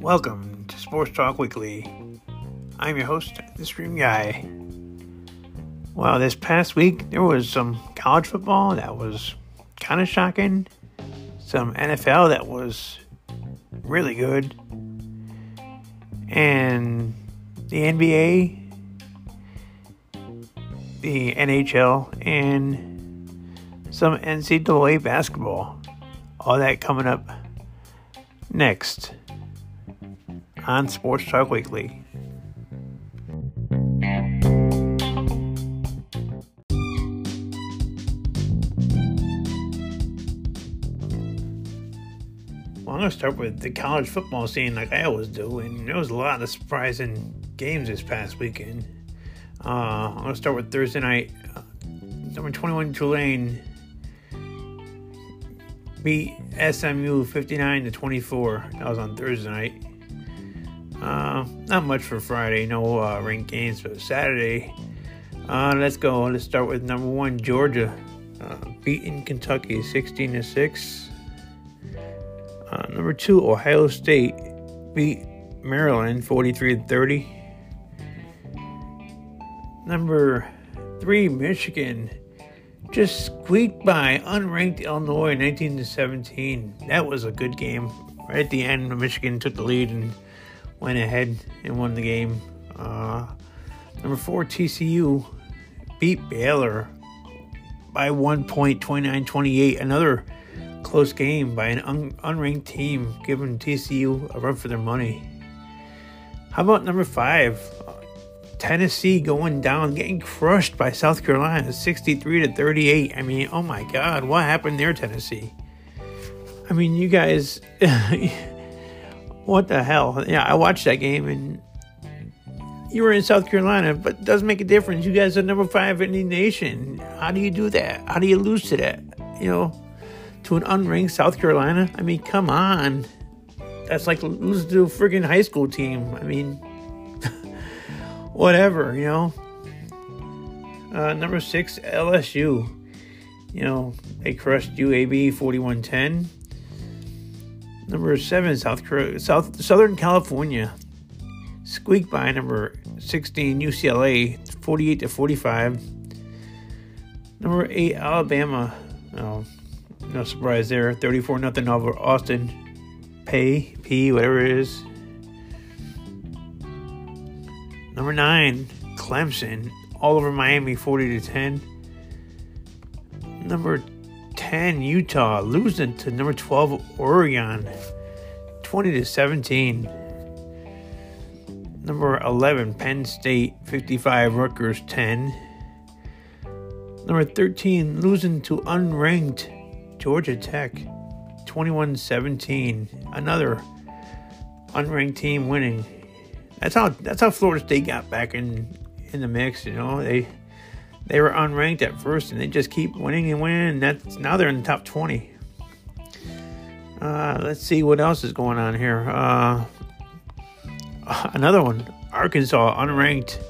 Welcome to Sports Talk Weekly. I'm your host, the Stream Guy. Well, this past week there was some college football that was kind of shocking, some NFL that was really good, and the NBA, the NHL, and some NCAA basketball. All that coming up next on Sports Talk Weekly. Well, I'm going to start with the college football scene like I always do, and there was a lot of surprising games this past weekend. Uh, I'm going to start with Thursday night. Uh, number 21 Tulane beat SMU 59 to 24. That was on Thursday night. Uh, not much for Friday, no uh, ranked games, but Saturday. Uh, let's go. Let's start with number one Georgia uh, beating Kentucky 16 to 6. Uh, number two Ohio State beat Maryland 43 to 30. Number three Michigan just squeaked by unranked Illinois 19 to 17. That was a good game. Right at the end, Michigan took the lead and went ahead and won the game. Uh, number four TCU beat Baylor by one point, 29-28. Another close game by an un- unranked team, giving TCU a run for their money. How about number five? Tennessee going down, getting crushed by South Carolina, 63 to 38. I mean, oh my God, what happened there, Tennessee? I mean, you guys, what the hell? Yeah, I watched that game and you were in South Carolina, but it doesn't make a difference. You guys are number five in the nation. How do you do that? How do you lose to that? You know, to an unranked South Carolina? I mean, come on. That's like losing to a friggin' high school team. I mean, whatever, you know. Uh, number six, LSU. You know, they crushed UAB 41 10. Number seven, South, South Southern California. Squeaked by number 16, UCLA 48 to 45. Number eight, Alabama. Oh, no surprise there. 34 nothing over Austin. Pay, P, whatever it is. Number nine, Clemson, all over Miami, 40 to 10. Number 10, Utah, losing to number 12, Oregon, 20 to 17. Number 11, Penn State, 55, Rutgers, 10. Number 13, losing to unranked Georgia Tech, 21 17. Another unranked team winning that's how that's how Florida State got back in in the mix. You know, they they were unranked at first, and they just keep winning and winning. And that's now they're in the top twenty. Uh, let's see what else is going on here. Uh, another one, Arkansas unranked,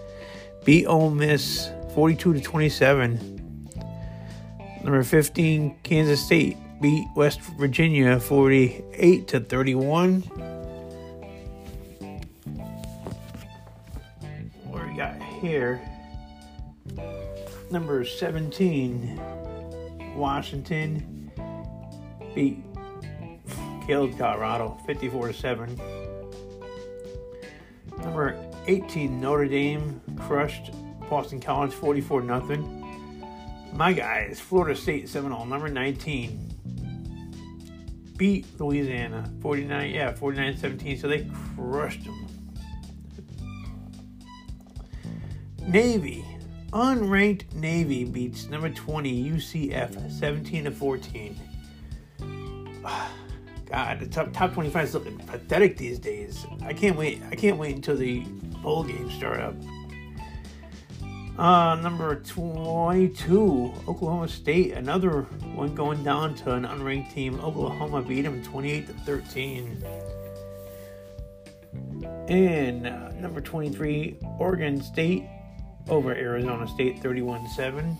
beat Ole Miss forty-two to twenty-seven. Number fifteen, Kansas State beat West Virginia forty-eight to thirty-one. Here. Number 17, Washington beat killed Colorado 54 to 7. Number 18, Notre Dame crushed Boston College 44 0. My guys, Florida State Seminole, number 19, beat Louisiana 49, yeah, 49 17. So they crushed them. Navy. Unranked Navy beats number 20 UCF 17 to 14. God, the top top 25 is looking pathetic these days. I can't wait. I can't wait until the bowl games start up. Uh, number 22, Oklahoma State. Another one going down to an unranked team. Oklahoma beat them 28 to 13. And uh, number 23, Oregon State over Arizona State 31 7.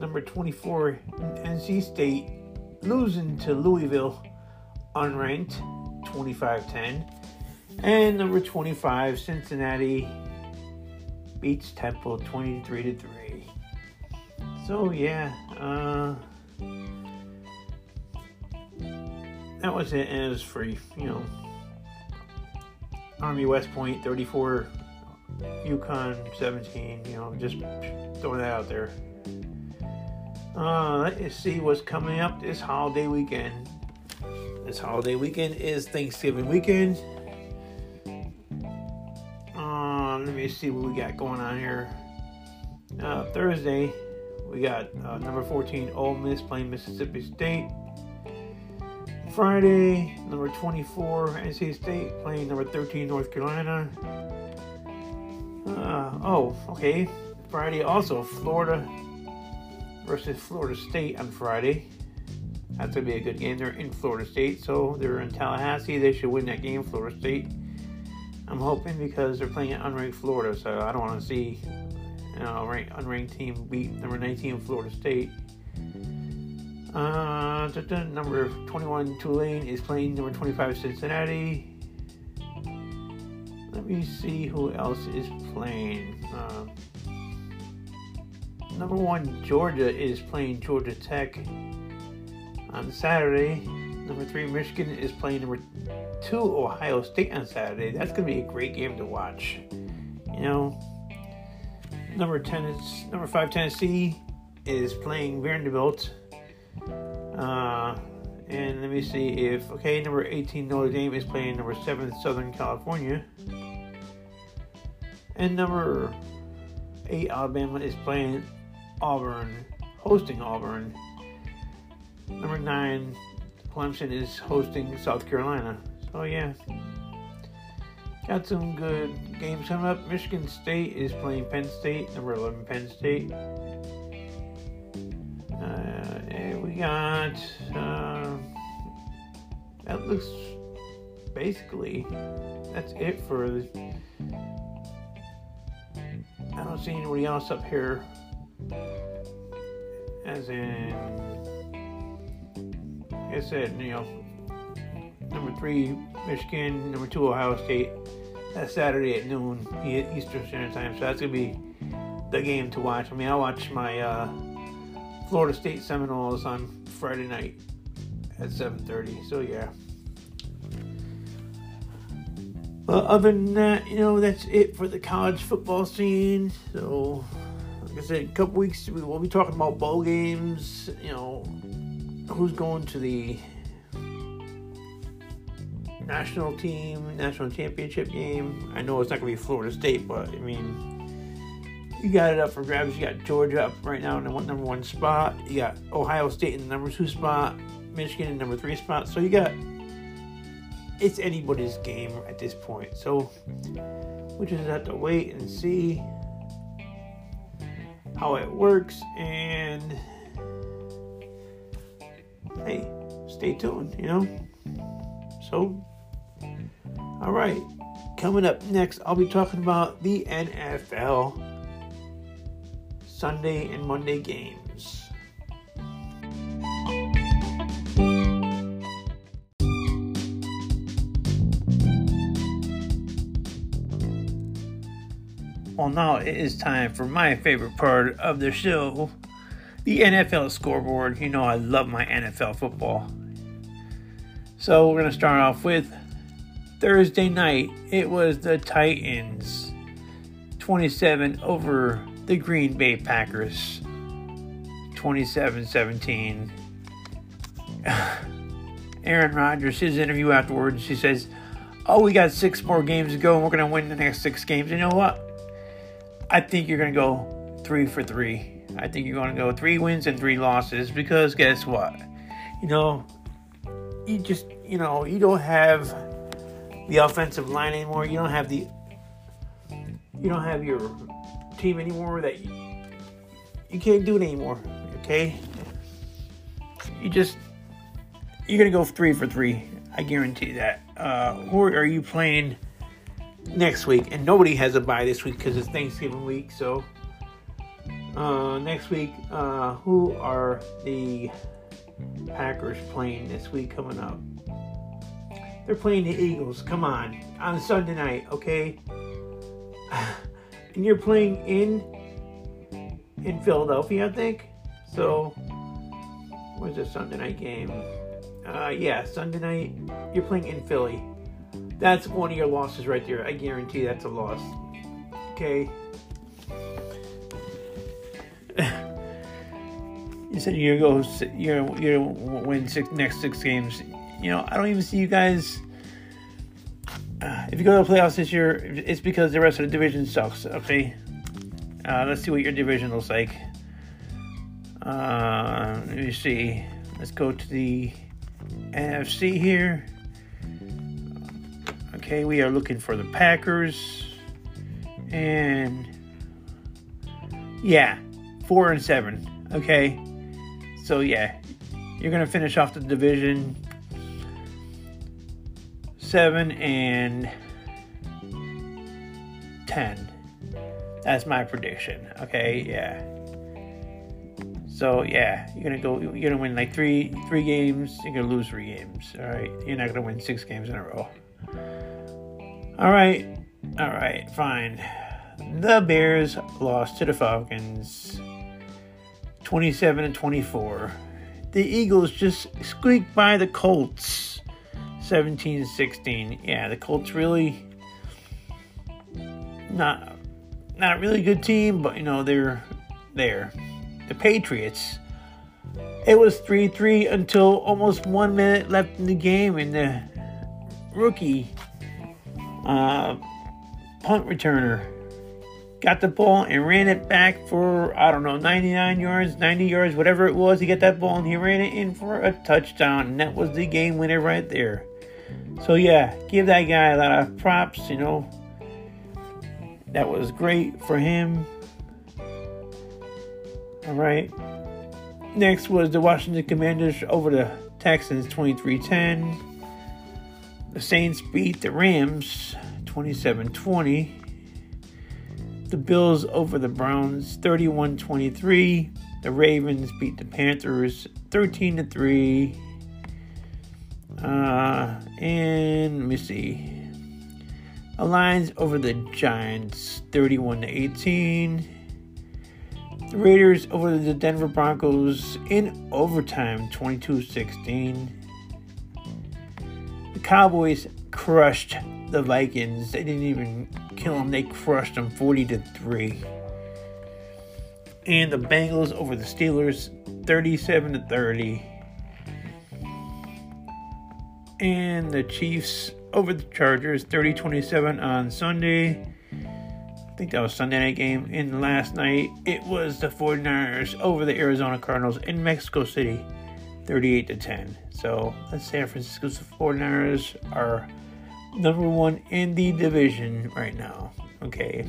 Number number 24 NC State losing to Louisville unranked 25-10. And number 25 Cincinnati beats Temple 23 to 3. So yeah, uh that was it and it was free, you know. Army West Point 34 UConn 17, you know, just throwing that out there. Uh, let's see what's coming up this holiday weekend. This holiday weekend is Thanksgiving weekend. Uh, let me see what we got going on here. Uh, Thursday, we got uh, number 14 Ole Miss playing Mississippi State. Friday, number 24 NC State playing number 13 North Carolina. Oh, okay. Friday also Florida versus Florida State on Friday. That's gonna be a good game. They're in Florida State, so they're in Tallahassee. They should win that game, Florida State. I'm hoping because they're playing at unranked Florida, so I don't want to see you know, unranked team beat number 19 Florida State. Uh, number 21 Tulane is playing number 25 Cincinnati. Let me see who else is playing. Uh, number one Georgia is playing Georgia Tech on Saturday. Number three Michigan is playing number two Ohio State on Saturday. That's going to be a great game to watch. You know, number ten is number five Tennessee is playing Vanderbilt. Uh, and let me see if okay, number 18 Notre Dame is playing number seven Southern California, and number eight Alabama is playing Auburn, hosting Auburn. Number nine Clemson is hosting South Carolina. So yeah, got some good games coming up. Michigan State is playing Penn State. Number 11 Penn State And we got uh, that looks basically that's it for the I don't see anybody else up here as in like I said you know number three Michigan number two Ohio State that's Saturday at noon Eastern Standard Time so that's gonna be the game to watch I mean I watch my uh Florida State Seminoles on Friday night at 7:30. So yeah. Well, other than that, you know, that's it for the college football scene. So, like I said, a couple weeks we'll be talking about bowl games. You know, who's going to the national team, national championship game. I know it's not going to be Florida State, but I mean, you got it up for grabs. You got Georgia up right now in the number one spot. You got Ohio State in the number two spot. Michigan in number three spot. So you got it's anybody's game at this point. So we just have to wait and see how it works and hey, stay tuned, you know? So all right. Coming up next, I'll be talking about the NFL Sunday and Monday games. Well, now it is time for my favorite part of the show the NFL scoreboard. You know, I love my NFL football. So, we're going to start off with Thursday night. It was the Titans 27 over the Green Bay Packers 27 17. Aaron Rodgers, his interview afterwards, he says, Oh, we got six more games to go and we're going to win the next six games. You know what? I think you're going to go three for three. I think you're going to go three wins and three losses because guess what? You know, you just, you know, you don't have the offensive line anymore. You don't have the, you don't have your team anymore that you, you can't do it anymore. Okay, you just you're gonna go three for three. I guarantee that. Uh, who are you playing next week? And nobody has a bye this week because it's Thanksgiving week. So Uh, next week, uh, who are the Packers playing this week coming up? They're playing the Eagles. Come on, on Sunday night, okay? and you're playing in in Philadelphia, I think. So, where's the Sunday night game? Uh, yeah, Sunday night. You're playing in Philly. That's one of your losses right there. I guarantee that's a loss. Okay. you said you're go. You're you're win six next six games. You know, I don't even see you guys. Uh, if you go to the playoffs this year, it's because the rest of the division sucks. Okay. Uh, let's see what your division looks like. Uh, let me see. Let's go to the NFC here. Okay, we are looking for the Packers. And yeah, four and seven. Okay. So yeah, you're gonna finish off the division seven and ten. That's my prediction. Okay, yeah. So yeah, you're gonna go. You're gonna win like three three games. You're gonna lose three games. All right, you're not gonna win six games in a row. All right, all right, fine. The Bears lost to the Falcons, 27 and 24. The Eagles just squeaked by the Colts, 17 16. Yeah, the Colts really not not really good team, but you know they're there the Patriots. It was 3 3 until almost one minute left in the game, and the rookie uh, punt returner got the ball and ran it back for, I don't know, 99 yards, 90 yards, whatever it was. He got that ball and he ran it in for a touchdown, and that was the game winner right there. So, yeah, give that guy a lot of props, you know. That was great for him. All right. Next was the Washington Commanders over the Texans 23 10. The Saints beat the Rams 27 20. The Bills over the Browns 31 23. The Ravens beat the Panthers 13 3. Uh, and let me see. The Lions over the Giants 31 18. The Raiders over the Denver Broncos in overtime 22 16. The Cowboys crushed the Vikings. They didn't even kill them, they crushed them 40 to 3. And the Bengals over the Steelers 37 to 30. And the Chiefs over the Chargers 30 27 on Sunday I think that was Sunday night game. And last night, it was the 49ers over the Arizona Cardinals in Mexico City, 38 to 10. So the San Francisco 49ers are number one in the division right now. Okay.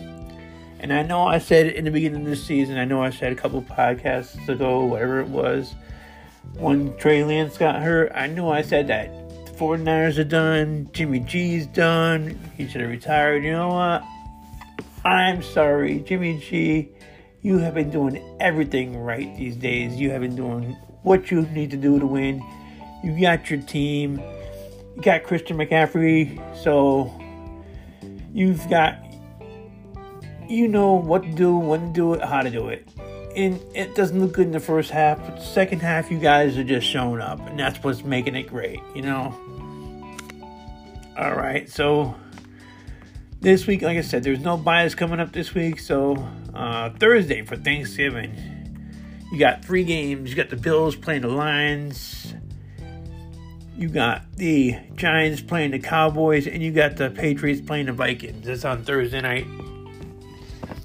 And I know I said in the beginning of this season, I know I said a couple podcasts ago, whatever it was, when Trey Lance got hurt, I knew I said that the 49ers are done, Jimmy G's done, he should have retired. You know what? I'm sorry, Jimmy G. You have been doing everything right these days. You have been doing what you need to do to win. You got your team. You got Christian McCaffrey. So you've got, you know what to do, when to do it, how to do it. And it doesn't look good in the first half, but the second half, you guys are just showing up. And that's what's making it great, you know? All right, so this week, like I said, there's no byes coming up this week. So uh, Thursday for Thanksgiving, you got three games. You got the Bills playing the Lions. You got the Giants playing the Cowboys, and you got the Patriots playing the Vikings. That's on Thursday night.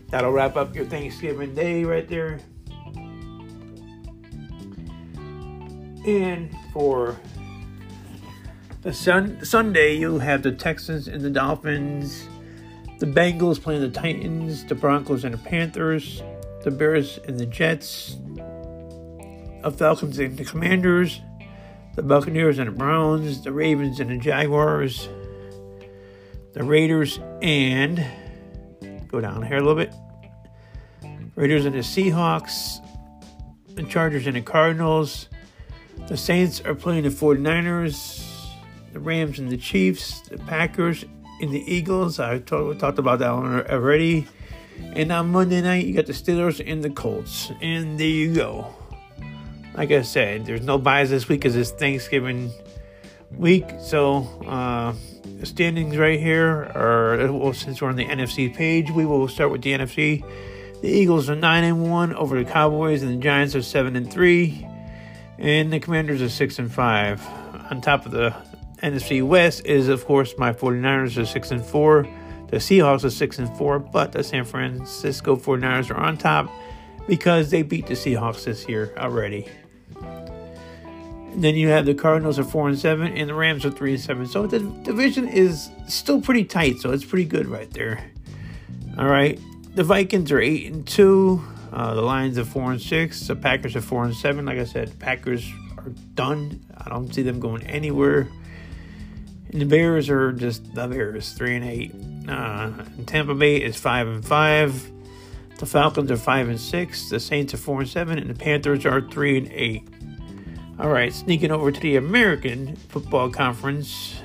That'll wrap up your Thanksgiving day right there. And for the sun Sunday, you'll have the Texans and the Dolphins. The Bengals playing the Titans, the Broncos and the Panthers, the Bears and the Jets, the Falcons and the Commanders, the Buccaneers and the Browns, the Ravens and the Jaguars, the Raiders and go down here a little bit. Raiders and the Seahawks, the Chargers and the Cardinals. The Saints are playing the 49ers, the Rams and the Chiefs, the Packers and the Eagles. I talk, talked about that one already. And on Monday night, you got the Steelers and the Colts. And there you go. Like I said, there's no byes this week because it's Thanksgiving week. So, uh, standings right here are, well, since we're on the NFC page, we will start with the NFC. The Eagles are 9 and 1 over the Cowboys, and the Giants are 7 and 3. And the Commanders are 6 and 5. On top of the NFC West is, of course, my 49ers are 6 and 4. The Seahawks are 6 and 4, but the San Francisco 49ers are on top because they beat the Seahawks this year already. Then you have the Cardinals are 4 and 7 and the Rams are 3 and 7. So the division is still pretty tight, so it's pretty good right there. All right. The Vikings are 8 and 2. Uh, the Lions are 4 and 6. The Packers are 4 and 7. Like I said, Packers are done. I don't see them going anywhere. And the Bears are just the Bears, three and eight. Uh, and Tampa Bay is five and five. The Falcons are five and six. The Saints are four and seven, and the Panthers are three and eight. All right, sneaking over to the American Football Conference.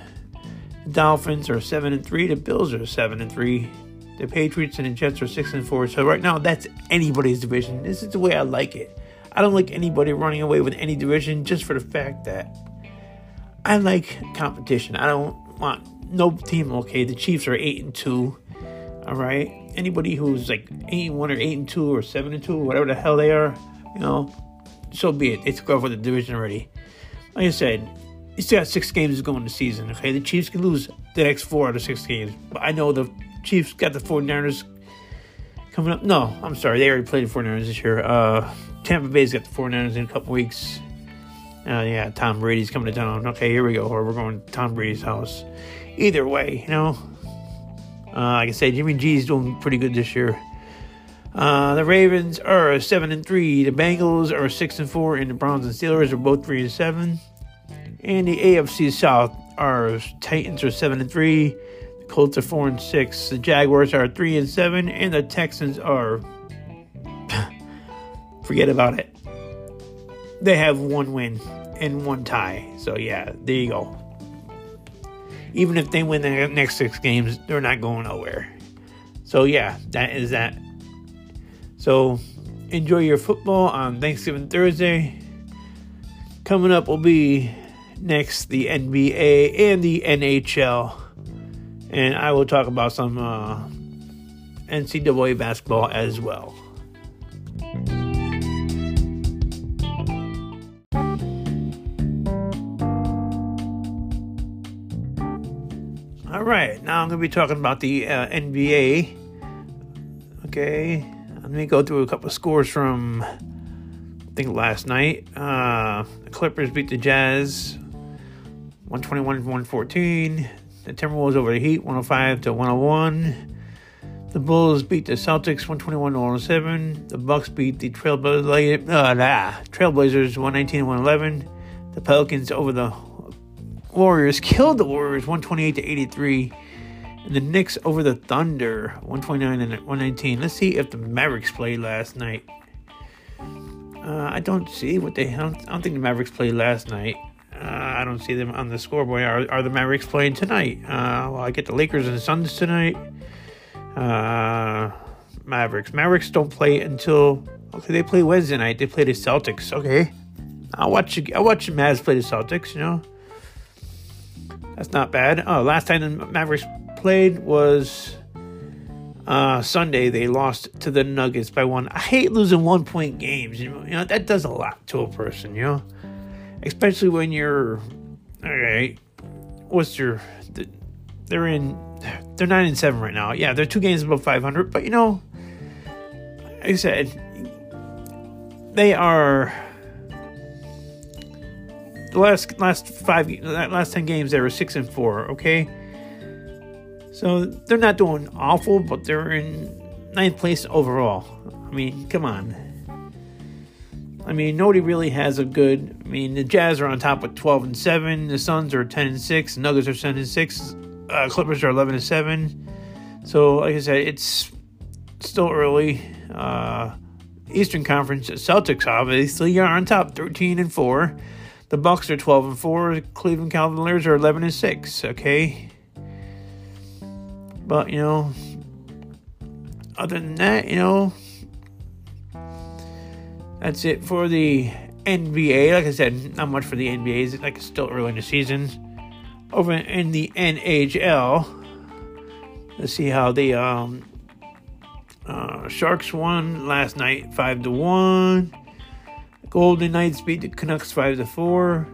The Dolphins are seven and three. The Bills are seven and three. The Patriots and the Jets are six and four. So right now, that's anybody's division. This is the way I like it. I don't like anybody running away with any division just for the fact that I like competition. I don't want no team. Okay, the Chiefs are eight and two. All right, anybody who's like eight and one or eight and two or seven and two, whatever the hell they are, you know, so be it. They took over the division already. Like I said, you still got six games to go in the season. Okay, the Chiefs can lose the next four out of six games, but I know the Chiefs got the 49ers coming up. No, I'm sorry, they already played the 49ers this year. Uh, Tampa Bay's got the 49ers in a couple weeks. Uh, yeah, Tom Brady's coming to town. Okay, here we go. Or we're going to Tom Brady's house. Either way, you know. Uh, like I said, Jimmy G's doing pretty good this year. Uh, the Ravens are seven and three. The Bengals are six and four, and the Browns and Steelers are both three and seven. And the AFC South are Titans are seven and three. The Colts are four and six. The Jaguars are three and seven, and the Texans are forget about it they have one win and one tie. So yeah, there you go. Even if they win the next six games, they're not going nowhere. So yeah, that is that. So enjoy your football on Thanksgiving Thursday. Coming up will be next the NBA and the NHL. And I will talk about some uh, NCAA basketball as well. All right, now I'm going to be talking about the uh, NBA. Okay, let me go through a couple of scores from I think last night. Uh, the Clippers beat the Jazz 121-114. The Timberwolves over the Heat 105 to 101. The Bulls beat the Celtics 121-107. The Bucks beat the Trailblazers, uh, nah, Trailblazers 119-111. The Pelicans over the Warriors killed the Warriors 128 to 83. And the Knicks over the Thunder 129 and 119. Let's see if the Mavericks played last night. Uh, I don't see what they. I don't, I don't, think the Mavericks played last night. Uh, I don't see them on the scoreboard. Are, are the Mavericks playing tonight? Uh, well, I get the Lakers and the Suns tonight. Uh, Mavericks. Mavericks don't play until okay. They play Wednesday night. They play the Celtics. Okay, I'll watch. I'll watch the Mavs play the Celtics. You know. That's not bad. Oh, last time the Mavericks played was uh, Sunday. They lost to the Nuggets by one. I hate losing one point games. You know, you know that does a lot to a person. You know, especially when you're all right. What's your? They're in. They're nine and seven right now. Yeah, they're two games above five hundred. But you know, like I said, they are the last last five last ten games they were six and four. Okay, so they're not doing awful, but they're in ninth place overall. I mean, come on. I mean, nobody really has a good. I mean, the Jazz are on top with twelve and seven. The Suns are ten and six. The Nuggets are ten and six. Uh, Clippers are eleven and seven. So, like I said, it's still early. Uh, Eastern Conference Celtics obviously are on top, thirteen and four. The Bucks are twelve and four. Cleveland Cavaliers are eleven and six. Okay, but you know, other than that, you know, that's it for the NBA. Like I said, not much for the NBA. It's like still early in the season. Over in the NHL, let's see how the um, uh, Sharks won last night, five to one. Golden Knights beat the Canucks five to four.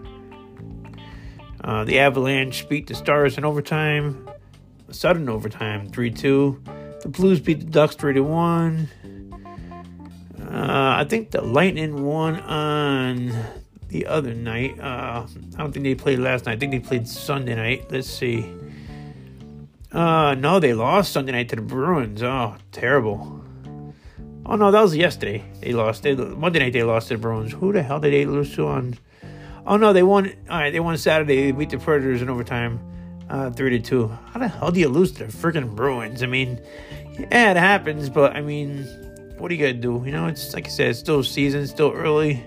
Uh, the Avalanche beat the Stars in overtime, sudden overtime, three two. The Blues beat the Ducks three to one. Uh, I think the Lightning won on the other night. Uh, I don't think they played last night. I think they played Sunday night. Let's see. Uh, no, they lost Sunday night to the Bruins. Oh, terrible. Oh no, that was yesterday. They lost. They, Monday night they lost to the Bruins. Who the hell did they lose to on? Oh no, they won. All right, they won Saturday. They beat the Predators in overtime, uh, three to two. How the hell do you lose to the freaking Bruins? I mean, yeah, it happens, but I mean, what are you gonna do? You know, it's like I said, it's still season, still early.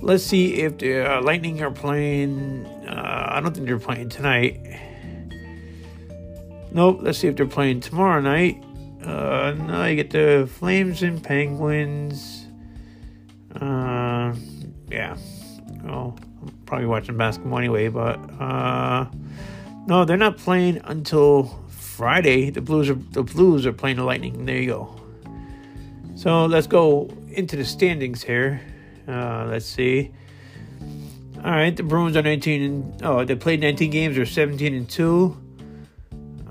Let's see if the uh, Lightning are playing. Uh, I don't think they're playing tonight. Nope. Let's see if they're playing tomorrow night. Uh, no, you get the Flames and Penguins. Uh, yeah. Well, I'm probably watching basketball anyway, but uh, no, they're not playing until Friday. The Blues are the Blues are playing the Lightning. There you go. So let's go into the standings here. Uh, let's see. All right, the Bruins are 19 and oh, they played 19 games. They're 17 and two.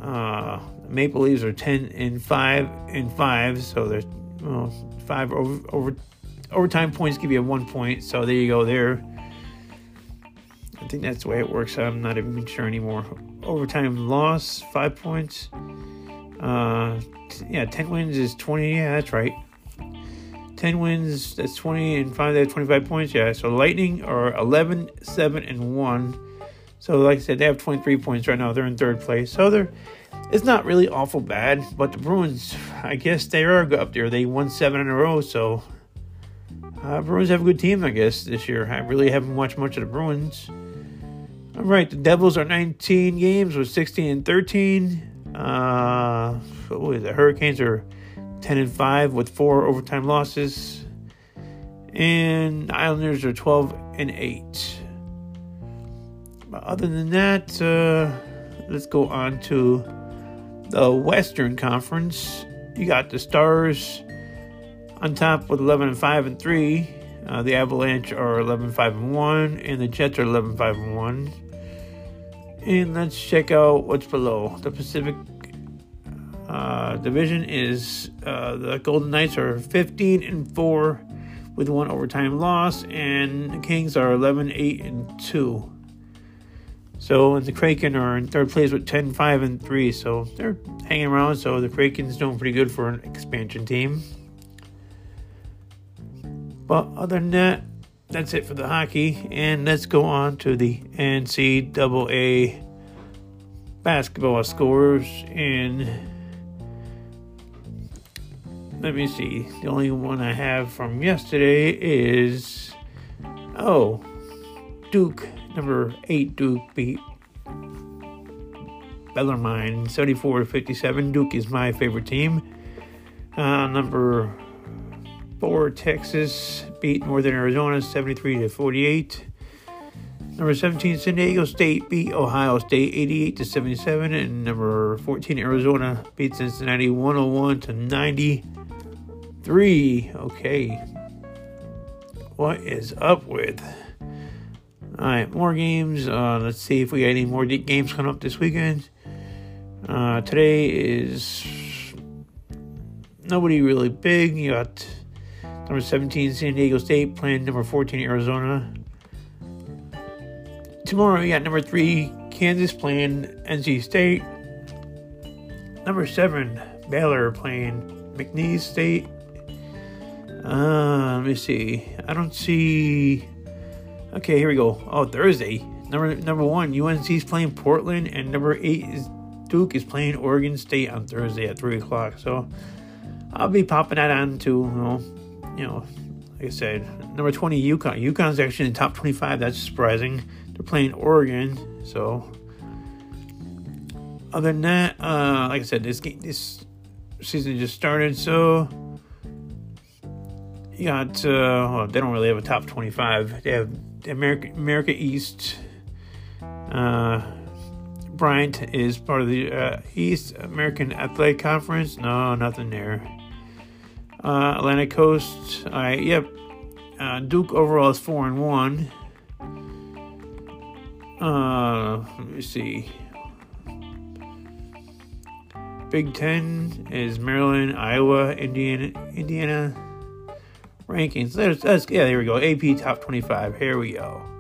Uh, Maple Leafs are 10 and five and five, so there's well, five over, over overtime points give you one point. So there you go. There. I think that's the way it works. I'm not even sure anymore. Overtime loss, five points. Uh, yeah, 10 wins is 20. Yeah, that's right. 10 wins, that's 20, and 5, that's 25 points. Yeah, so Lightning are 11, 7, and 1. So, like I said, they have 23 points right now. They're in third place. So, they're it's not really awful bad, but the Bruins, I guess they are up there. They won seven in a row, so uh, Bruins have a good team, I guess, this year. I really haven't watched much of the Bruins. All right, the Devils are 19 games with 16 and 13. Uh, it? Hurricanes are 10 and 5 with four overtime losses. And Islanders are 12 and 8. But other than that, uh, let's go on to the Western Conference. You got the Stars on top with 11 and 5 and 3. Uh, the Avalanche are 11 5 and 1, and the Jets are 11 5 and 1. And let's check out what's below. The Pacific uh, Division is uh, the Golden Knights are 15 and 4 with one overtime loss, and the Kings are 11 8 and 2. So the Kraken are in third place with 10, 5, and 3. So they're hanging around. So the Kraken's doing pretty good for an expansion team. But other than that, that's it for the hockey. And let's go on to the NCAA basketball scores. And let me see. The only one I have from yesterday is oh, Duke Number 8 Duke beat Bellarmine 74 to 57. Duke is my favorite team. Uh, number 4 Texas beat Northern Arizona 73 to 48. Number 17 San Diego State beat Ohio State 88 to 77 and number 14 Arizona beat Cincinnati 101 to 93. Okay. What is up with all right, more games. Uh, let's see if we got any more games coming up this weekend. Uh, today is nobody really big. You got number 17 San Diego State playing number 14 Arizona. Tomorrow we got number 3 Kansas playing NC State. Number 7 Baylor playing McNeese State. Uh, let me see. I don't see Okay, here we go. Oh, Thursday. Number number one, UNC is playing Portland, and number eight is Duke is playing Oregon State on Thursday at three o'clock. So I'll be popping that on too. You know, you know, like I said, number 20, UConn. UConn's actually in the top 25. That's surprising. They're playing Oregon, so. Other than that, uh, like I said, this game, this season just started, so you got. Uh, well, they don't really have a top 25. They have America America East. Uh, Bryant is part of the uh, East American Athletic Conference. No, nothing there. Uh, Atlantic Coast. Right, yep. Uh, Duke overall is four and one. Uh, let me see. Big Ten is Maryland, Iowa, Indiana, Indiana rankings. There's, that's, yeah, there we go. AP top 25. Here we go.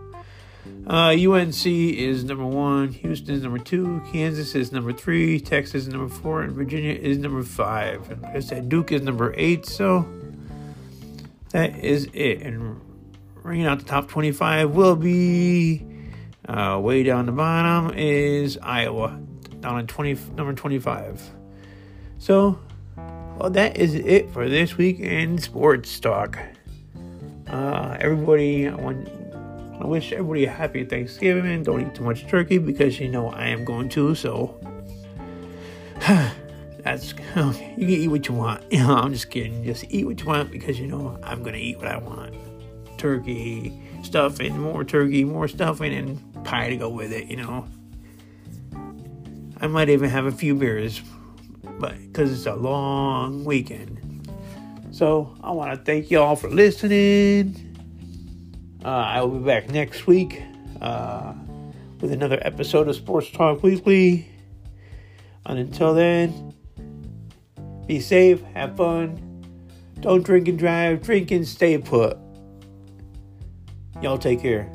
Uh, UNC is number one. Houston is number two. Kansas is number three. Texas is number four. And Virginia is number five. And I said, Duke is number eight. So that is it. And ringing out the top 25 will be uh, way down the bottom is Iowa, down at 20, number 25. So, well, that is it for this week in sports talk. Uh, everybody, I want I wish everybody a happy Thanksgiving. Don't eat too much turkey because you know I am going to. So that's okay. You can eat what you want. You know, I'm just kidding. Just eat what you want because you know I'm gonna eat what I want. Turkey, stuffing, more turkey, more stuffing, and pie to go with it. You know. I might even have a few beers, but because it's a long weekend. So I want to thank y'all for listening. Uh, I will be back next week uh, with another episode of Sports Talk Weekly. And until then, be safe, have fun, don't drink and drive, drink and stay put. Y'all take care.